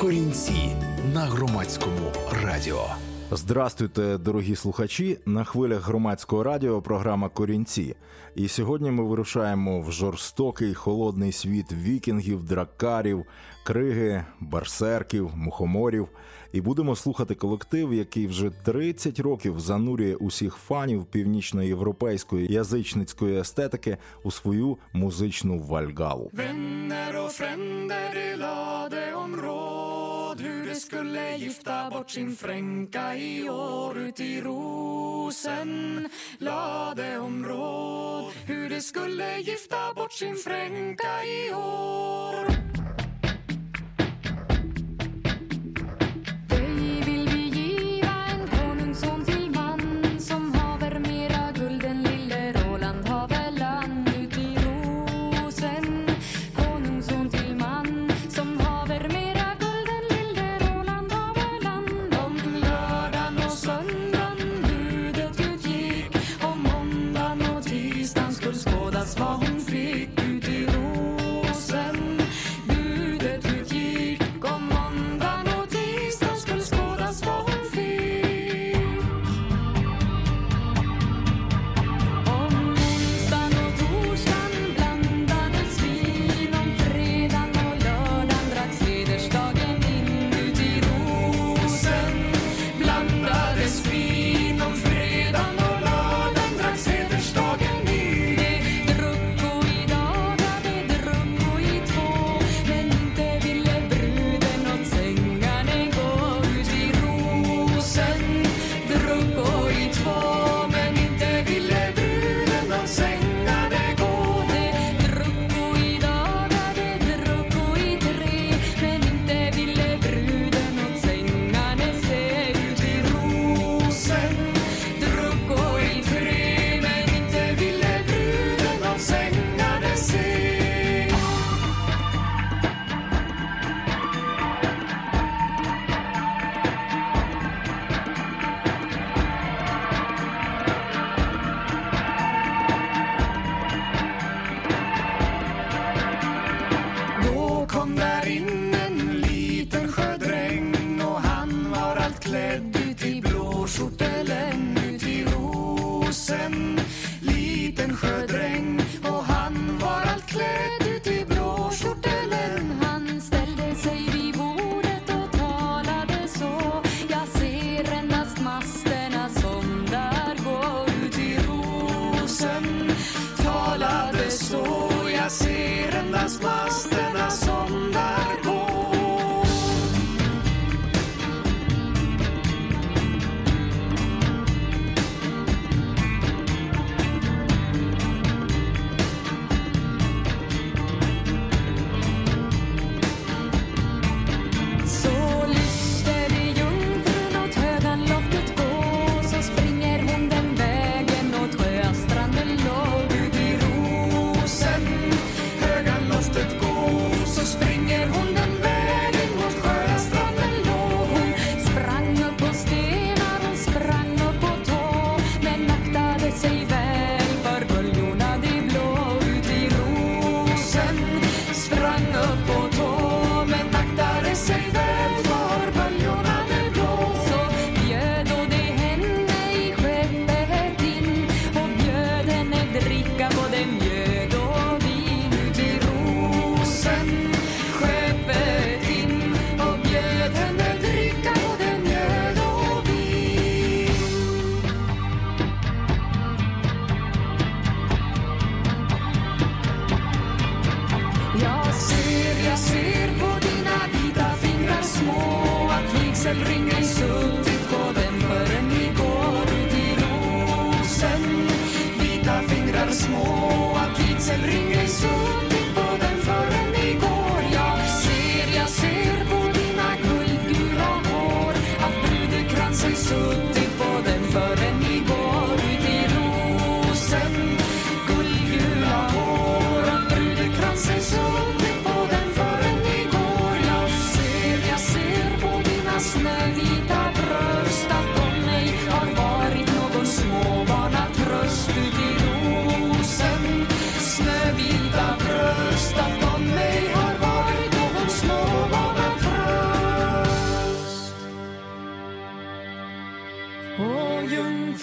Корінці на громадському радіо. Здрастуйте, дорогі слухачі. На хвилях громадського радіо програма Корінці. І сьогодні ми вирушаємо в жорстокий холодний світ вікінгів, дракарів, криги, барсерків, мухоморів. І будемо слухати колектив, який вже 30 років занурює усіх фанів північноєвропейської язичницької естетики у свою музичну вальгалу. skulle gifta bort sin fränka i år ut i rosen. Lade om råd hur de skulle gifta bort sin fränka i år.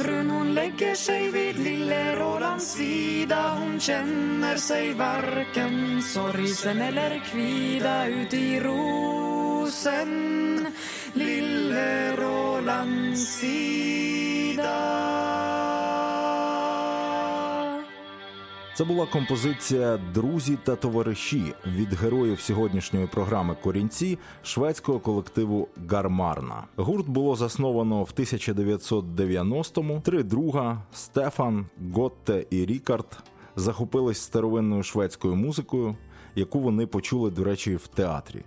Frun hon lägger sig vid lille Rolands sida. Hon känner sig varken sorgsen eller kvida ut i rosen. Lille Rolands sida. Це була композиція Друзі та товариші від героїв сьогоднішньої програми Корінці шведського колективу Гармарна. Гурт було засновано в 1990-му. Три друга Стефан, Готте і Рікард захопились старовинною шведською музикою. Яку вони почули, до речі, в театрі.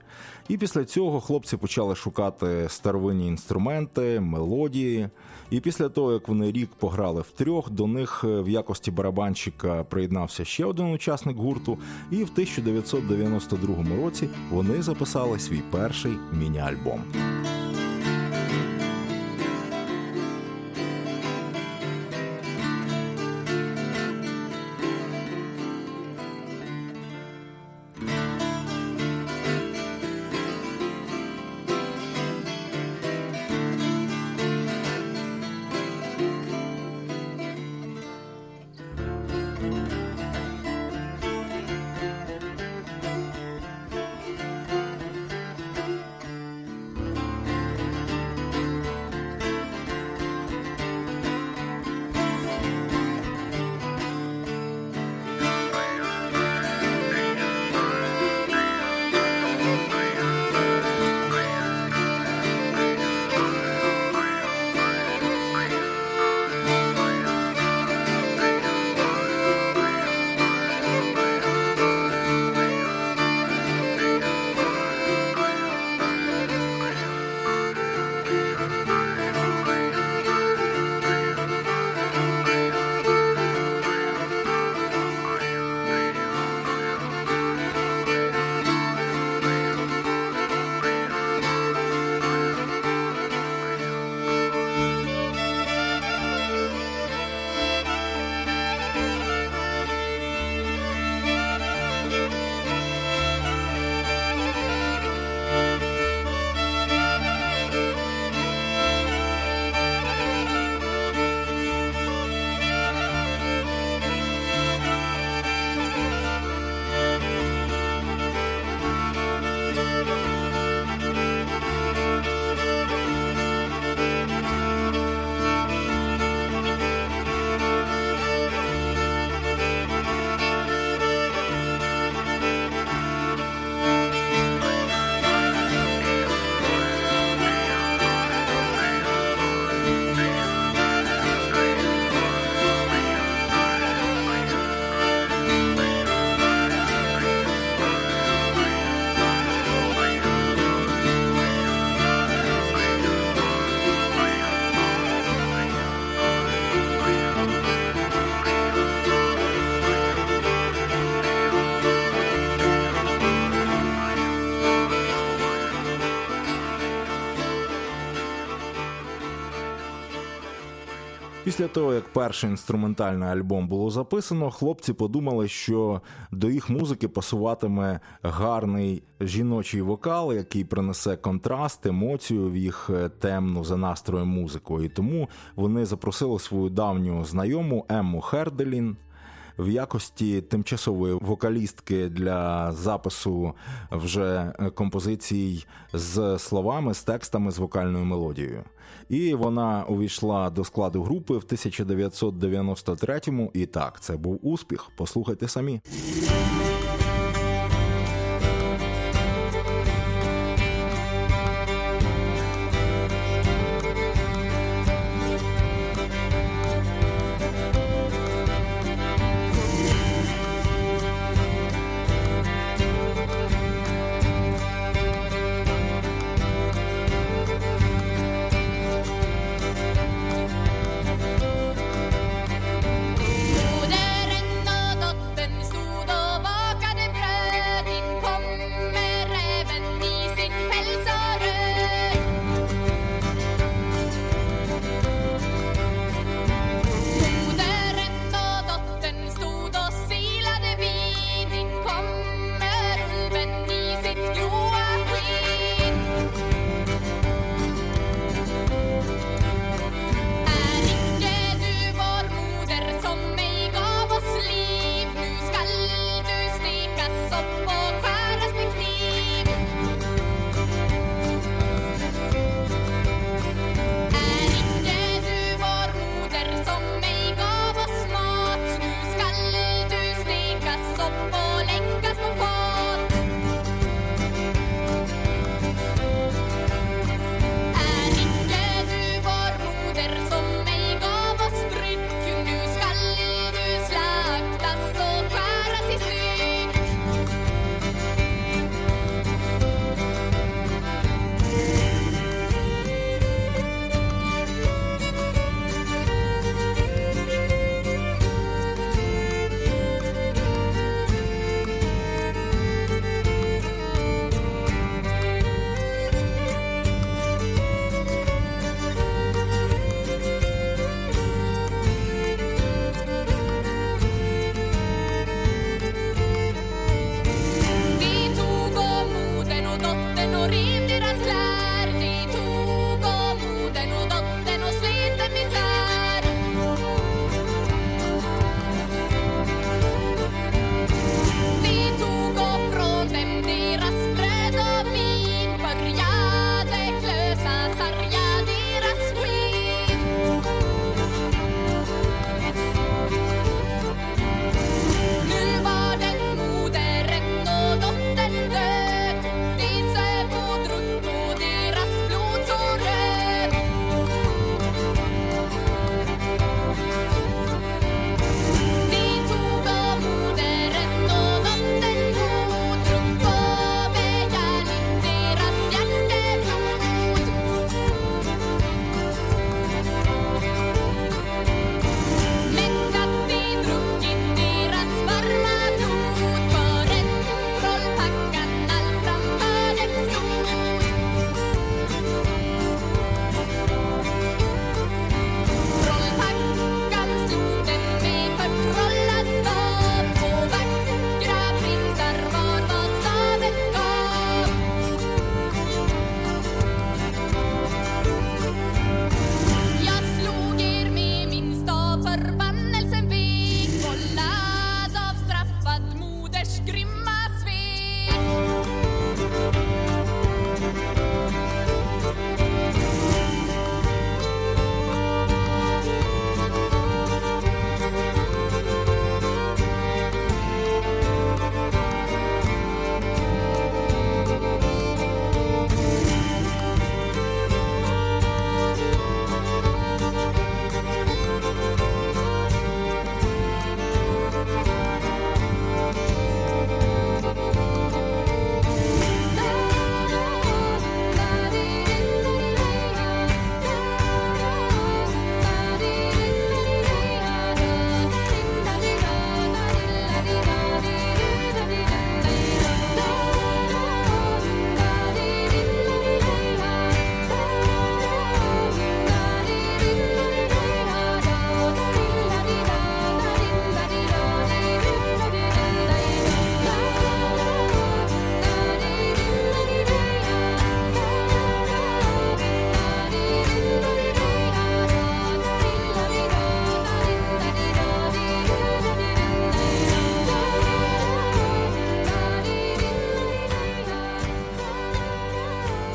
І після цього хлопці почали шукати старовинні інструменти, мелодії. І після того, як вони рік пограли в трьох, до них в якості барабанщика приєднався ще один учасник гурту. І в 1992 році вони записали свій перший міні-альбом. Після того, як перший інструментальний альбом було записано, хлопці подумали, що до їх музики пасуватиме гарний жіночий вокал, який принесе контраст, емоцію в їх е, темну за настроєм музику. І тому вони запросили свою давню знайому Емму Херделін. В якості тимчасової вокалістки для запису вже е, композицій з словами, з текстами, з вокальною мелодією. І вона увійшла до складу групи в 1993-му. І так, це був успіх. Послухайте самі.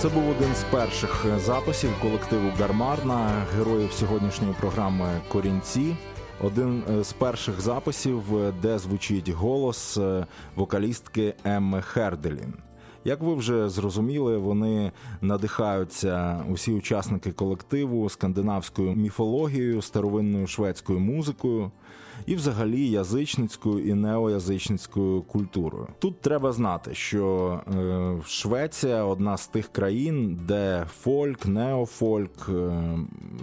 Це був один з перших записів колективу Гармарна, героїв сьогоднішньої програми Корінці. Один е, з перших записів, де звучить голос е, вокалістки Емми Херделін. Як ви вже зрозуміли, вони надихаються усі учасники колективу скандинавською міфологією, старовинною шведською музикою і, взагалі, язичницькою і неоязичницькою культурою. Тут треба знати, що е, Швеція одна з тих країн, де фольк, неофольк, е,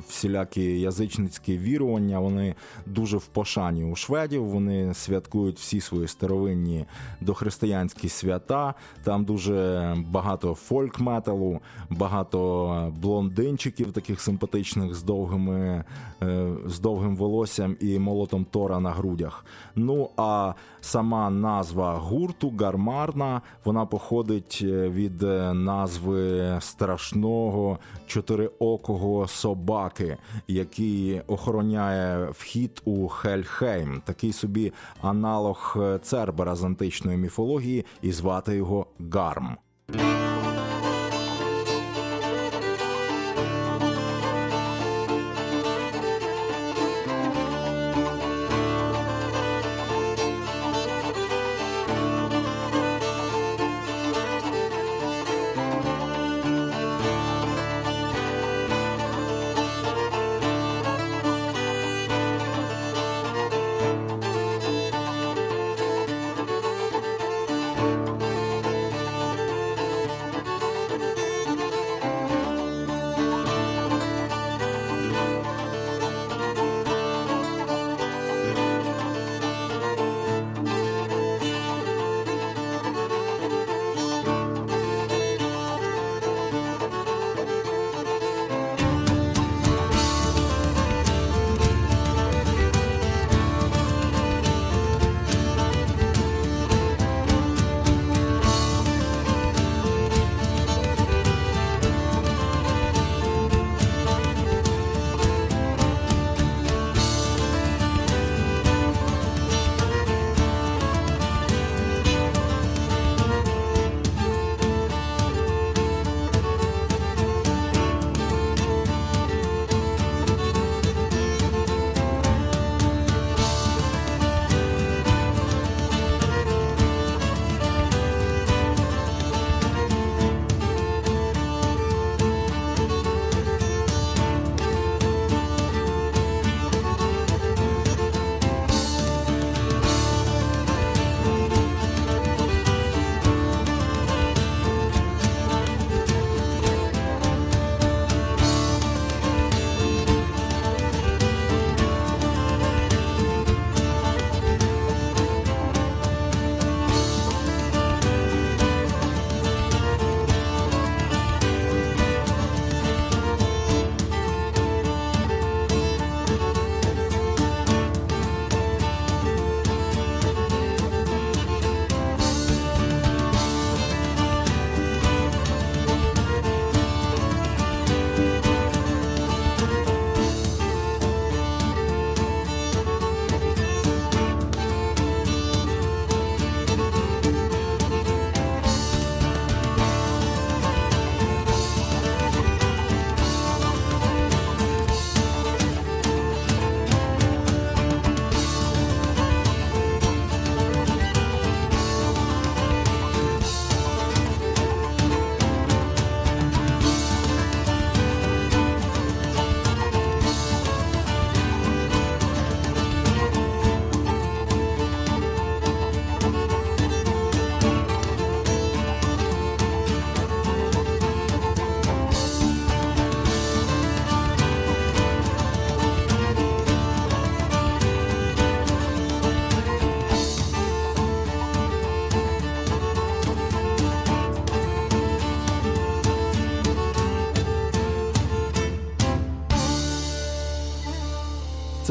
всілякі язичницькі вірування, вони дуже в пошані у шведів. Вони святкують всі свої старовинні дохристиянські свята. Там дуже багато фольк-металу, багато блондинчиків, таких симпатичних з довгими е, з довгим волоссям і молотом Тора на грудях. Ну а сама назва гурту гармарна вона походить е, від е, назви страшного чотириокого собаки, який охороняє вхід у Хельхейм, такий собі аналог е, Цербера з античної міфології, і звати його Гарм.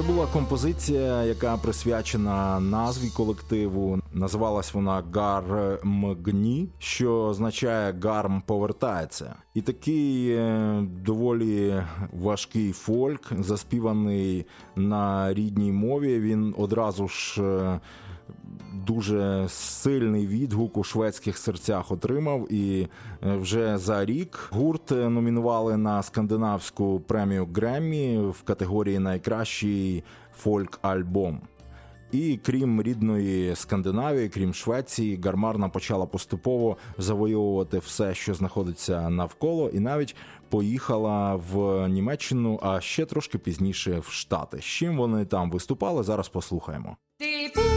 Це була композиція, яка присвячена назві колективу. Називалась вона Гармгні, що означає гарм повертається. І такий е, доволі важкий фольк, заспіваний на рідній мові. Він одразу ж дуже сильний відгук у шведських серцях отримав. І е, вже за рік гурт номінували на скандинавську премію Греммі в категорії Найкращий фольк-альбом. І крім рідної Скандинавії, крім Швеції, гармарна почала поступово завоювати все, що знаходиться навколо, і навіть поїхала в Німеччину, а ще трошки пізніше в Штати. З Чим вони там виступали? Зараз послухаємо. Ти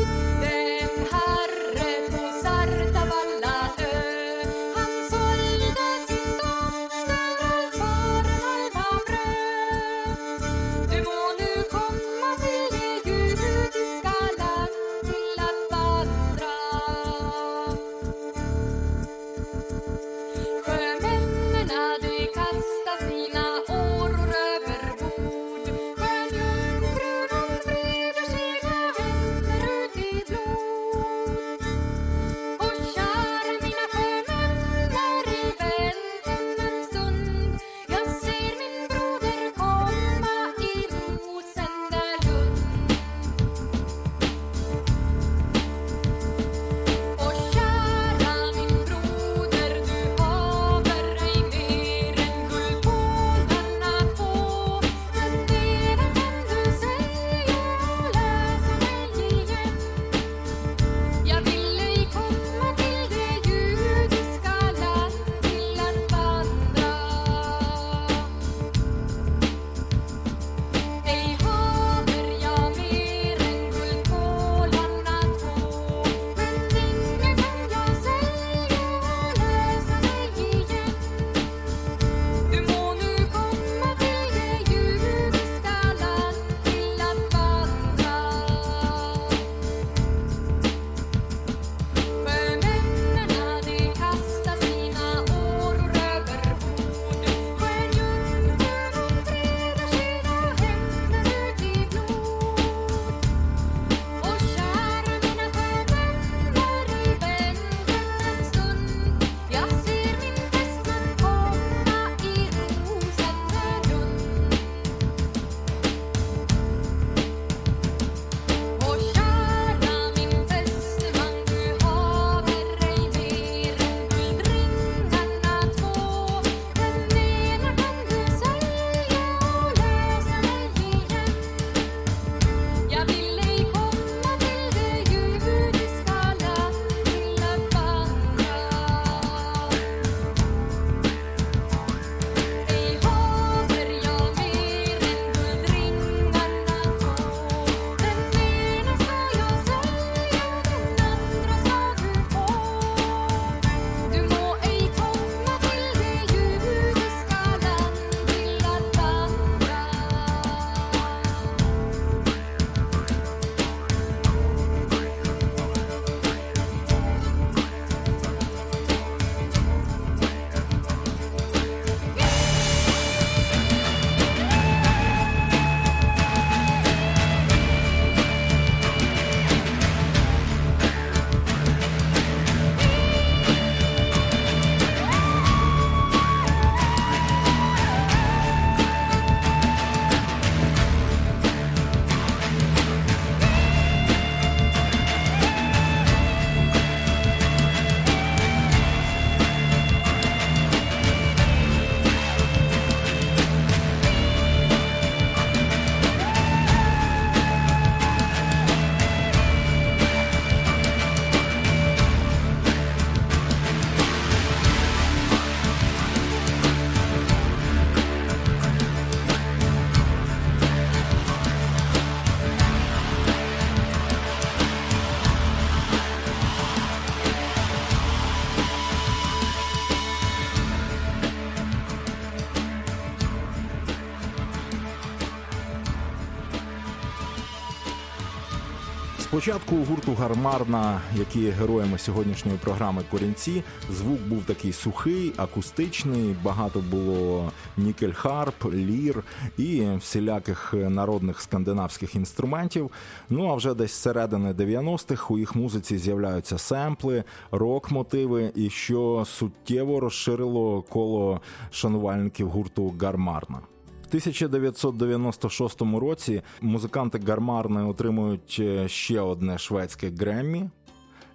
Спочатку у гурту гармарна, які героями сьогоднішньої програми корінці, звук був такий сухий, акустичний. Багато було нікель-харп, лір і всіляких народних скандинавських інструментів. Ну а вже десь з середини 90-х у їх музиці з'являються семпли, рок-мотиви, і що суттєво розширило коло шанувальників гурту гармарна. В 1996 році музиканти Гармарне отримують е, ще одне шведське Греммі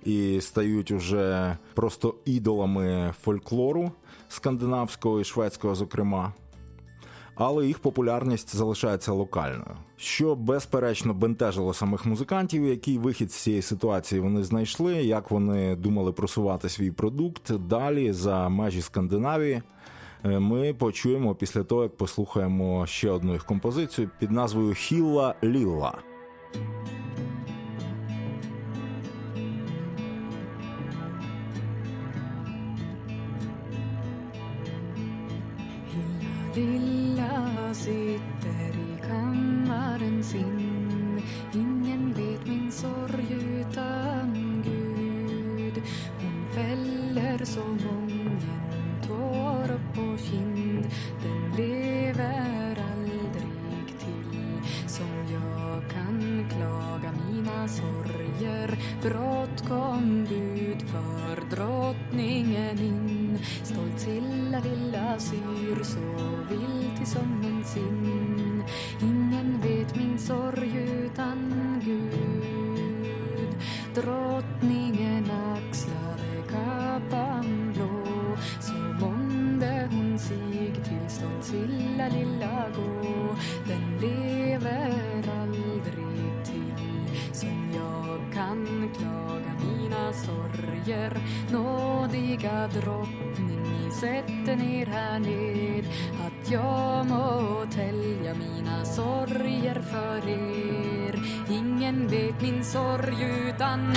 і стають уже просто ідолами фольклору скандинавського і шведського, зокрема. Але їх популярність залишається локальною, що безперечно бентежило самих музикантів, який вихід з цієї ситуації вони знайшли, як вони думали просувати свій продукт далі за межі Скандинавії. Е, Ми почуємо після того, як послухаємо ще одну їх композицію під назвою Хілла Лілла. Lilla sitter i kammaren sin Ingen vet min sorg utan Gud Hon fäller så mången tår upp på kind. Den lever aldrig till. Som jag kan klaga mina sorger. Brått kom bud för drottningen in. Stolt Silla lilla syr så vilt i sommen sin Ingen vet min sorg utan sätter ner här ned. Att jag må tälja mina sorger för er. Ingen vet min sorg utan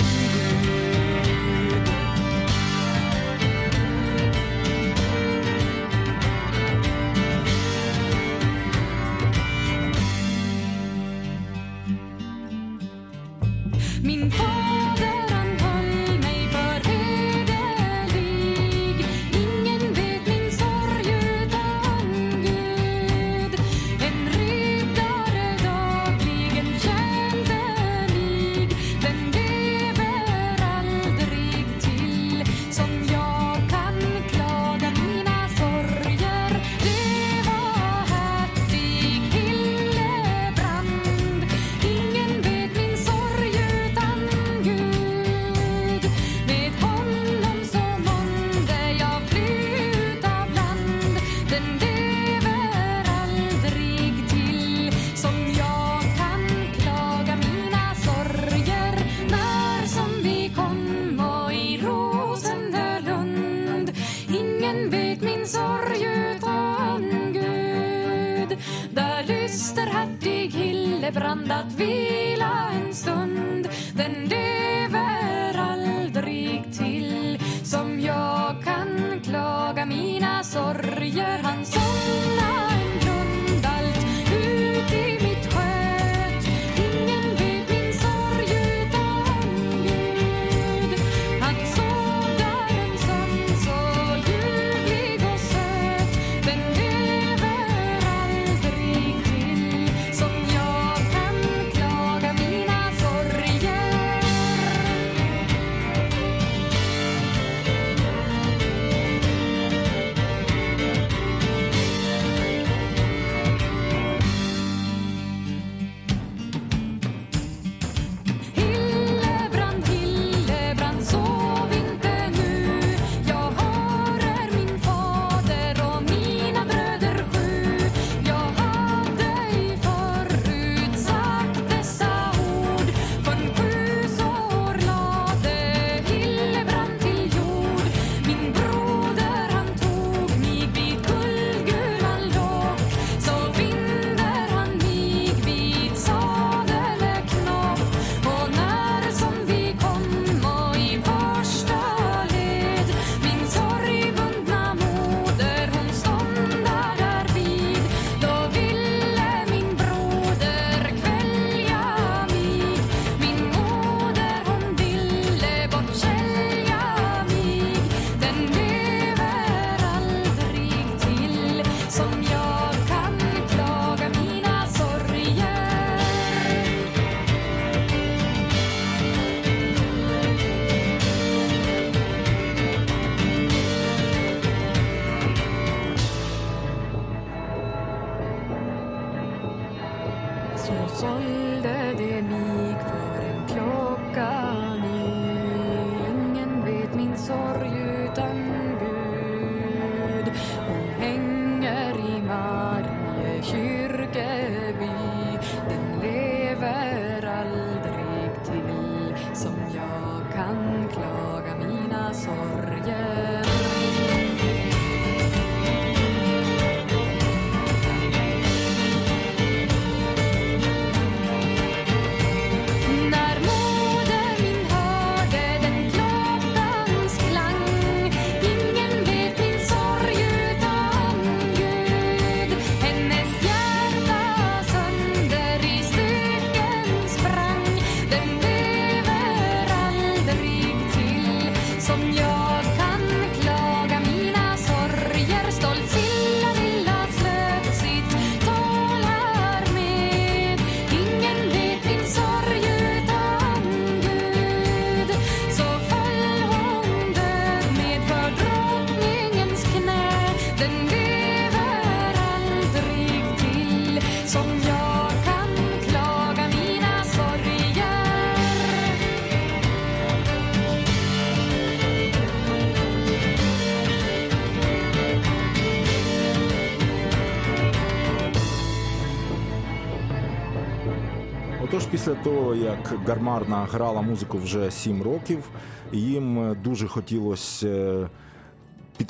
Гармарна грала музику вже сім років, їм дуже хотілося е,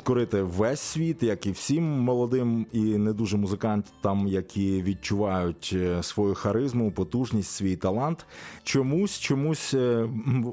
підкорити весь світ, як і всім молодим і не дуже музикантам, які відчувають е, свою харизму, потужність, свій талант. Чомусь, чомусь е,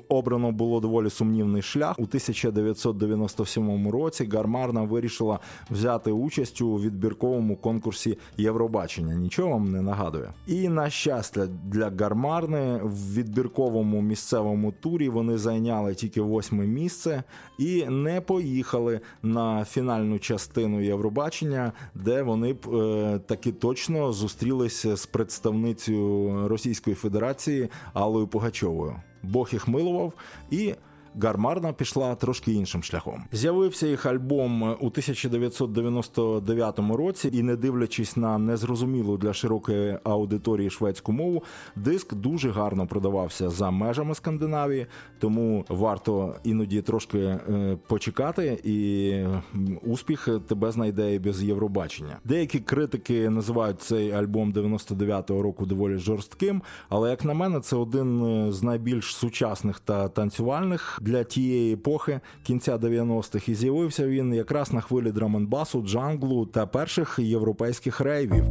обрано було доволі сумнівний шлях. У 1997 році Гармарна вирішила взяти участь у відбірковому конкурсі Євробачення. Нічого вам не нагадує. І на щастя для Гармарни в відбірковому місцевому турі вони зайняли тільки восьме місце і не поїхали на фінальну частину Євробачення, де вони б е, таки точно зустрілися з представницею Російської Федерації Аллою Пугачовою. Бог їх милував і. Гармарна пішла трошки іншим шляхом. З'явився їх альбом у 1999 році, і не дивлячись на незрозумілу для широкої аудиторії шведську мову, диск дуже гарно продавався за межами Скандинавії, тому варто іноді трошки е, почекати, і успіх тебе знайде і без Євробачення. Деякі критики називають цей альбом 99-го року доволі жорстким, але як на мене, це один е, з найбільш сучасних та танцювальних для тієї епохи кінця 90-х. І з'явився він якраз на хвилі драменбасу, джанглу та перших європейських рейвів.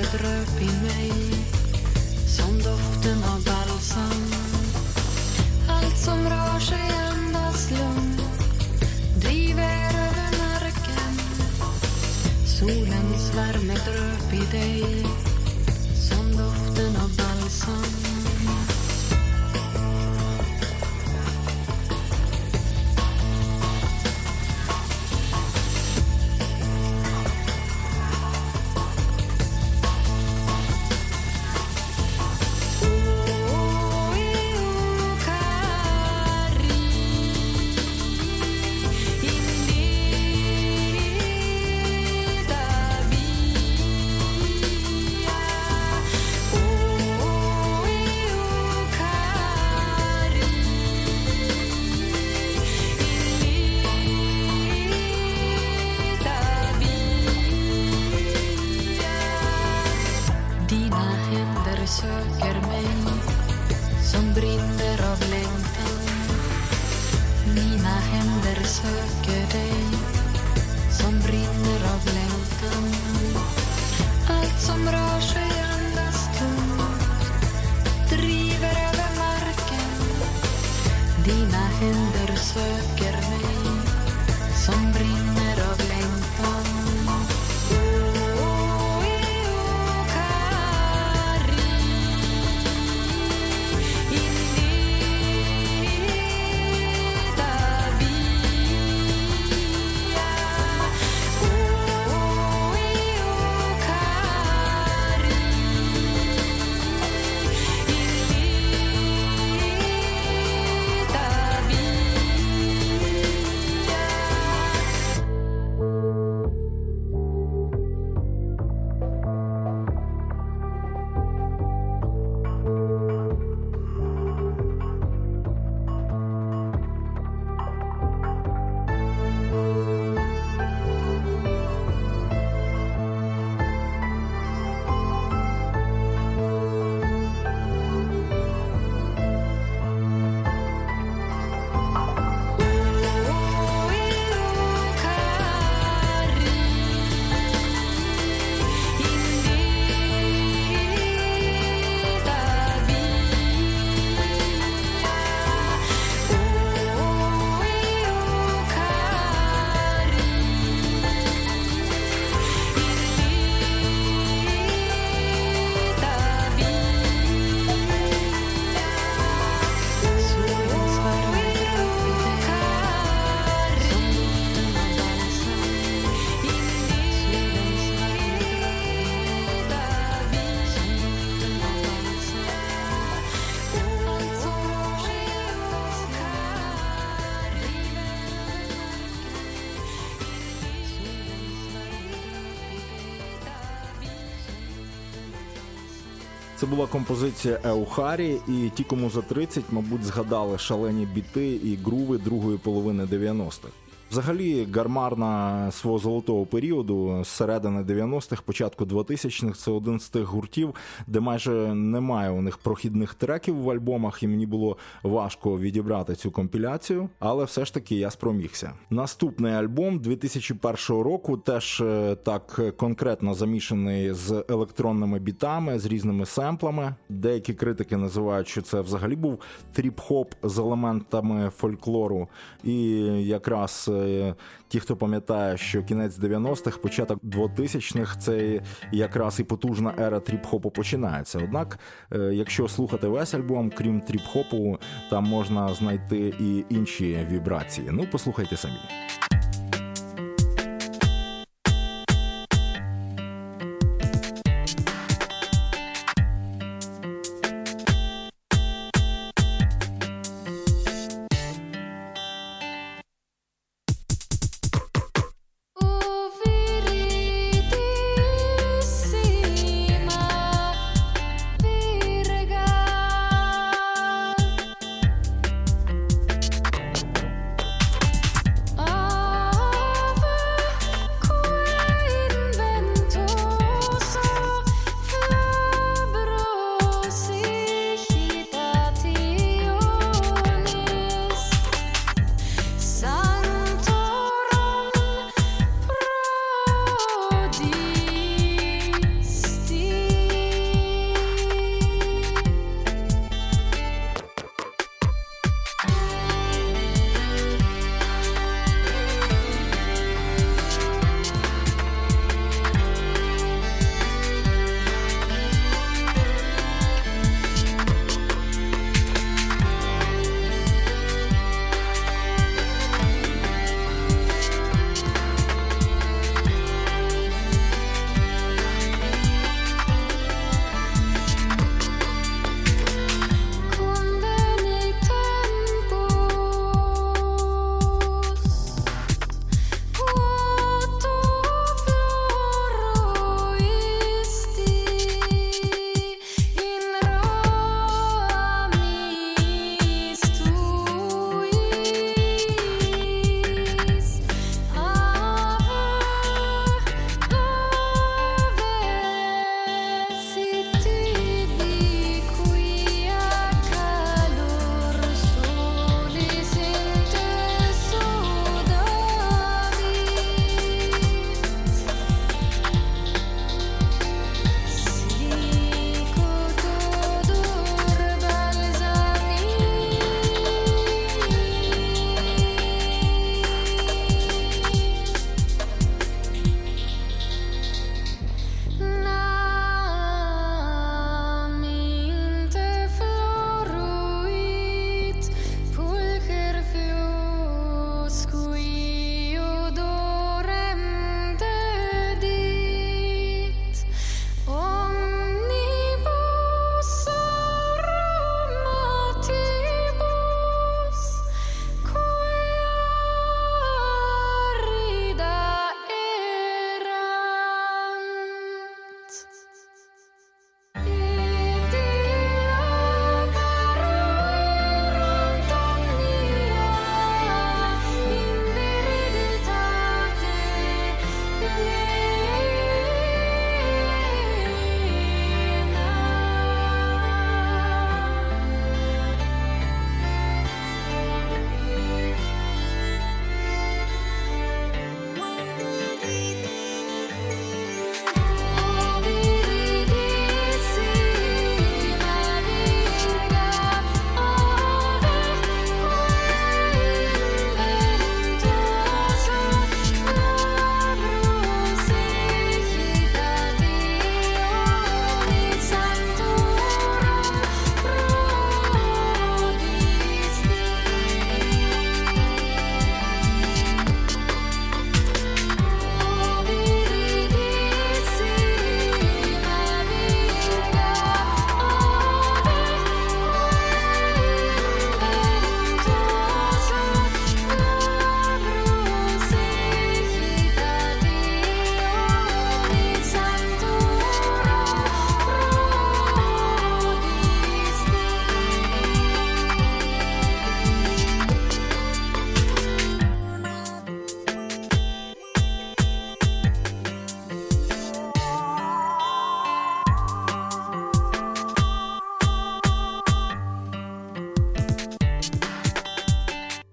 Solens värme i mig som doften av balsam Allt som rör sig andas lugn. Driver över marken. Solens värme dröp i dig som doften av була композиція Еухарі, і ті, кому за 30, мабуть, згадали шалені біти і груви другої половини 90-х. Взагалі, гармарна свого золотого періоду з середини 90-х, початку 2000-х, це один з тих гуртів, де майже немає у них прохідних треків в альбомах, і мені було важко відібрати цю компіляцію, але все ж таки я спромігся. Наступний альбом 2001 року теж е, так конкретно замішаний з електронними бітами, з різними семплами. Деякі критики називають, що це взагалі був тріп-хоп з елементами фольклору. І якраз е, ті, хто пам'ятає, що кінець 90-х, початок 2000-х, це якраз і потужна ера тріп-хопу починається. Однак, е, якщо слухати весь альбом, крім тріп-хопу, там можна знайти і інші вібрації. Ну, послухайте самі.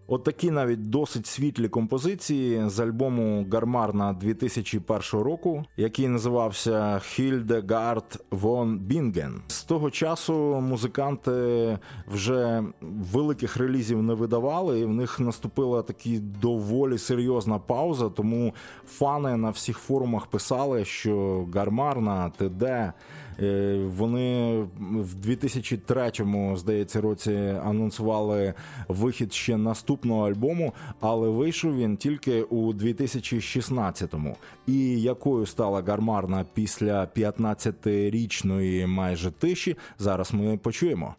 От такі навіть досить світлі композиції з альбому Гармарна 2001 року, який називався Хільдегард Вон Бінген. З того часу музиканти вже великих релізів не видавали, і в них наступила такі доволі серйозна пауза. Тому фани на всіх форумах писали, що Гармарна, ТД. Е, вони в 2003-му, здається, році анонсували вихід ще наступного альбому, але вийшов він тільки у 2016-му. І якою стала гармарна після 15-річної майже тиші, зараз ми почуємо.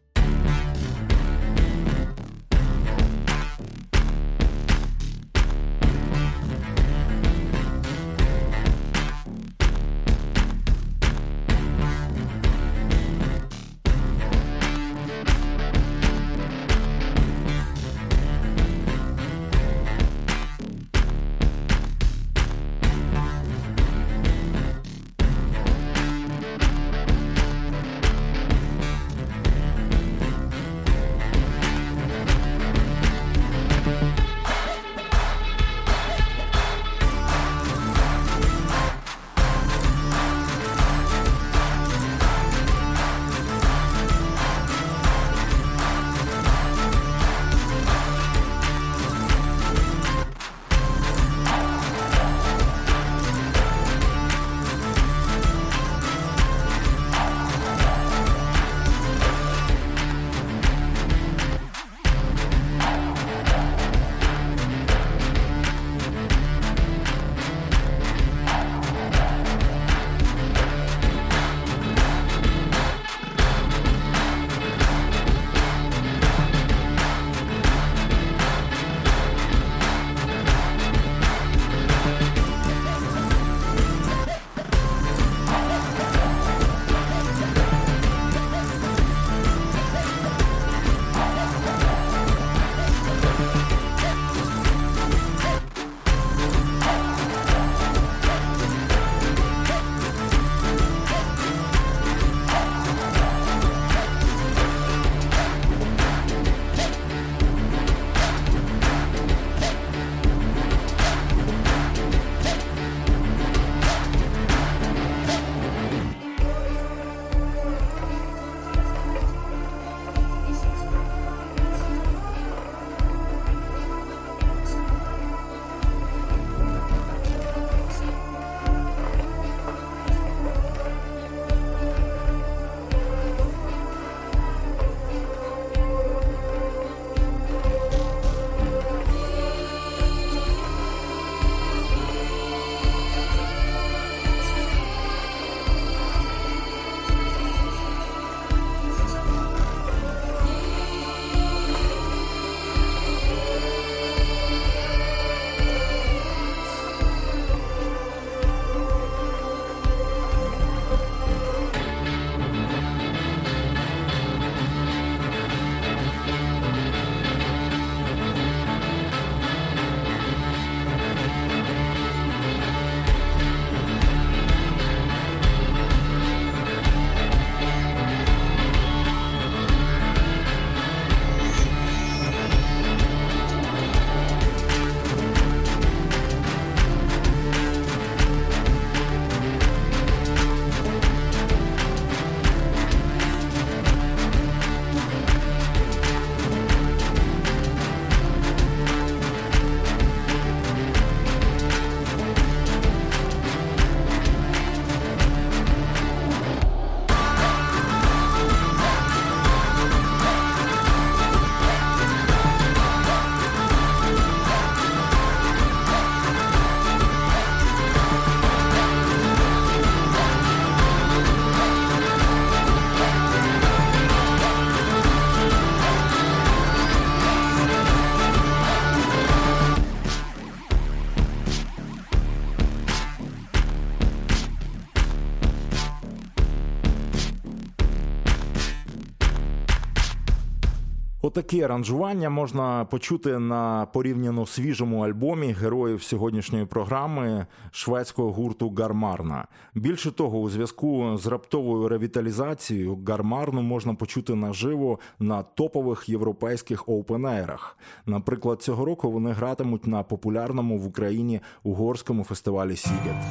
Отакі аранжування можна почути на порівняно свіжому альбомі героїв сьогоднішньої програми шведського гурту Гармарна. Більше того, у зв'язку з раптовою ревіталізацією Гармарну можна почути наживо на топових європейських оупенейрах. Наприклад, цього року вони гратимуть на популярному в Україні угорському фестивалі Сігет.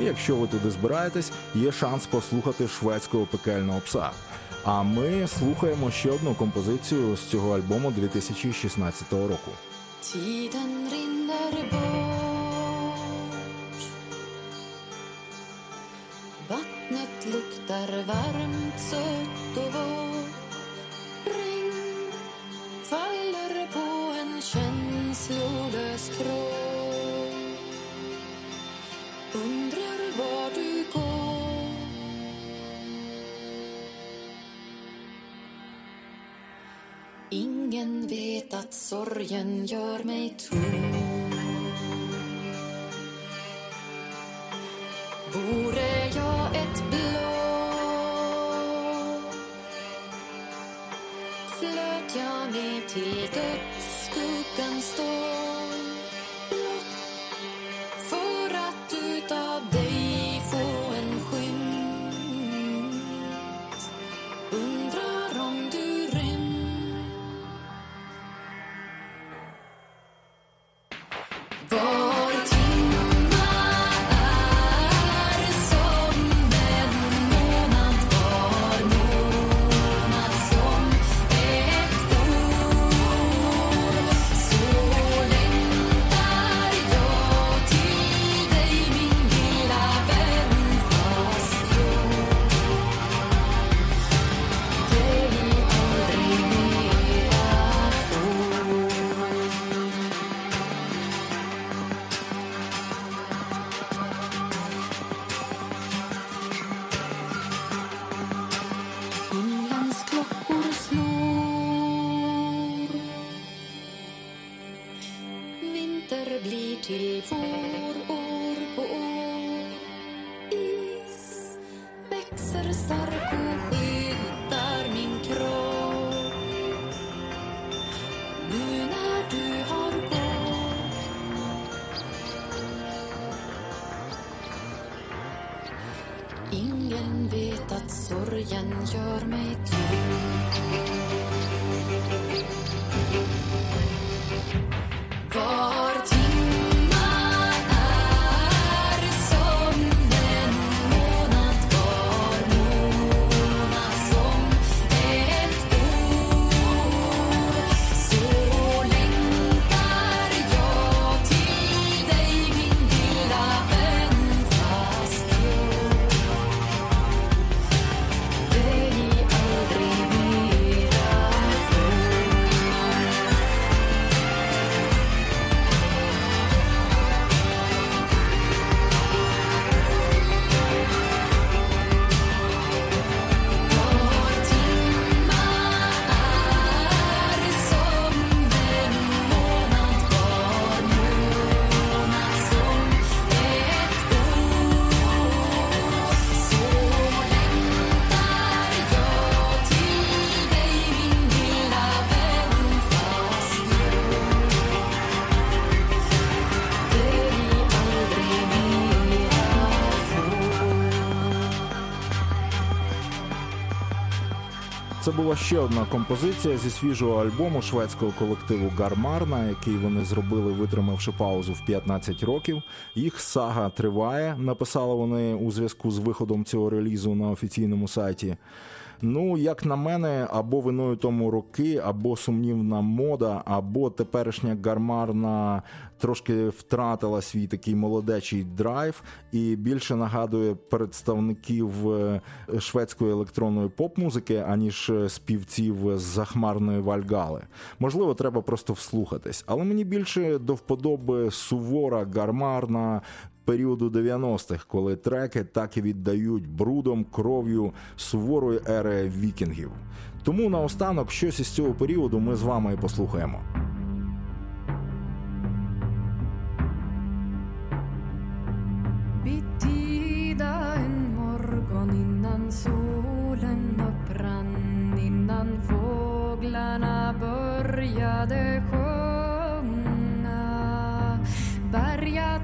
І якщо ви туди збираєтесь, є шанс послухати шведського пекельного пса. А ми слухаємо ще одну композицію з цього альбому 2016 року. En känslolös kropp Undrar var du Ingen vet att sorgen gör mig tom you're made Це була ще одна композиція зі свіжого альбому шведського колективу Гармарна, який вони зробили, витримавши паузу в 15 років. Їх сага триває. Написали вони у зв'язку з виходом цього релізу на офіційному сайті. Ну, як на мене, або виною тому роки, або сумнівна мода, або теперішня гармарна трошки втратила свій такий молодечий драйв і більше нагадує представників е, шведської електронної поп-музики, аніж співців з захмарної вальгали. Можливо, треба просто вслухатись, але мені більше до вподоби сувора гармарна періоду 90-х, коли треки так і віддають брудом, кров'ю суворої ери вікінгів. Тому наостанок щось із цього періоду ми з вами і послухаємо. Innan solen upprann Innan fåglarna började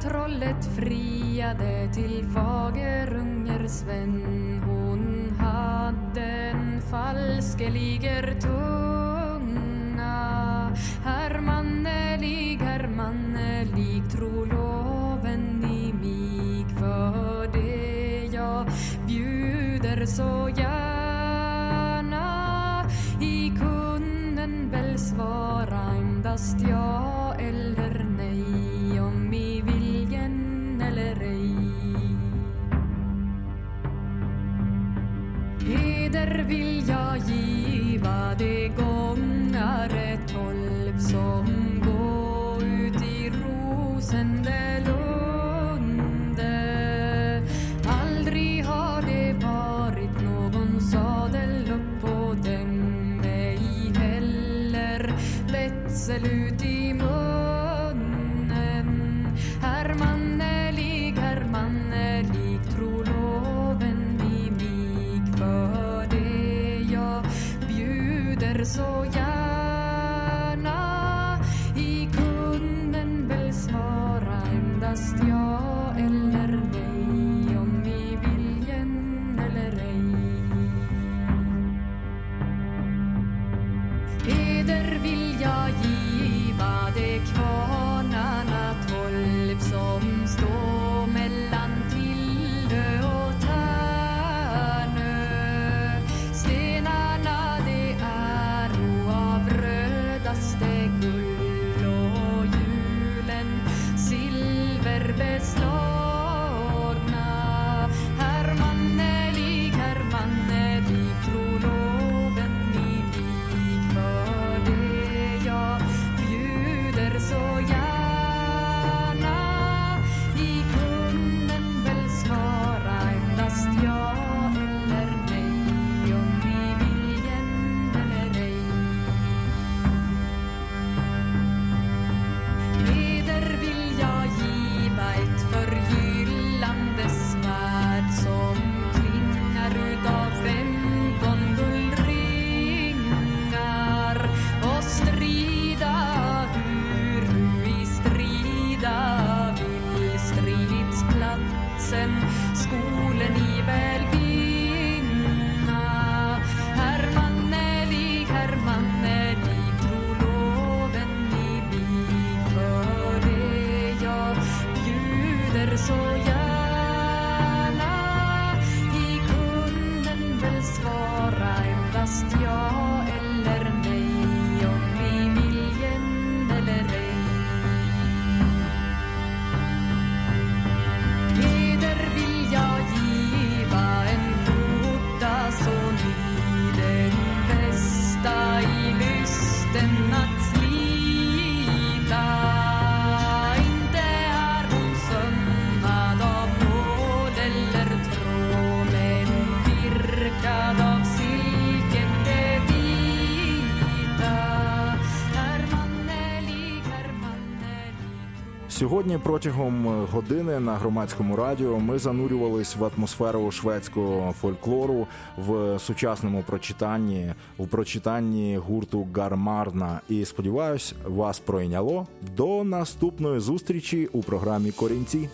trollet friade till fagerunger Sven Hon hade en falskeliger tunga herr Mannelig tro loven i mig För det jag bjuder så gärna. I kunden väl svara endast ja eller vill jag Сьогодні протягом години на громадському радіо ми занурювались в атмосферу шведського фольклору в сучасному прочитанні, в прочитанні гурту Гармарна. І сподіваюсь, вас пройняло до наступної зустрічі у програмі Корінці.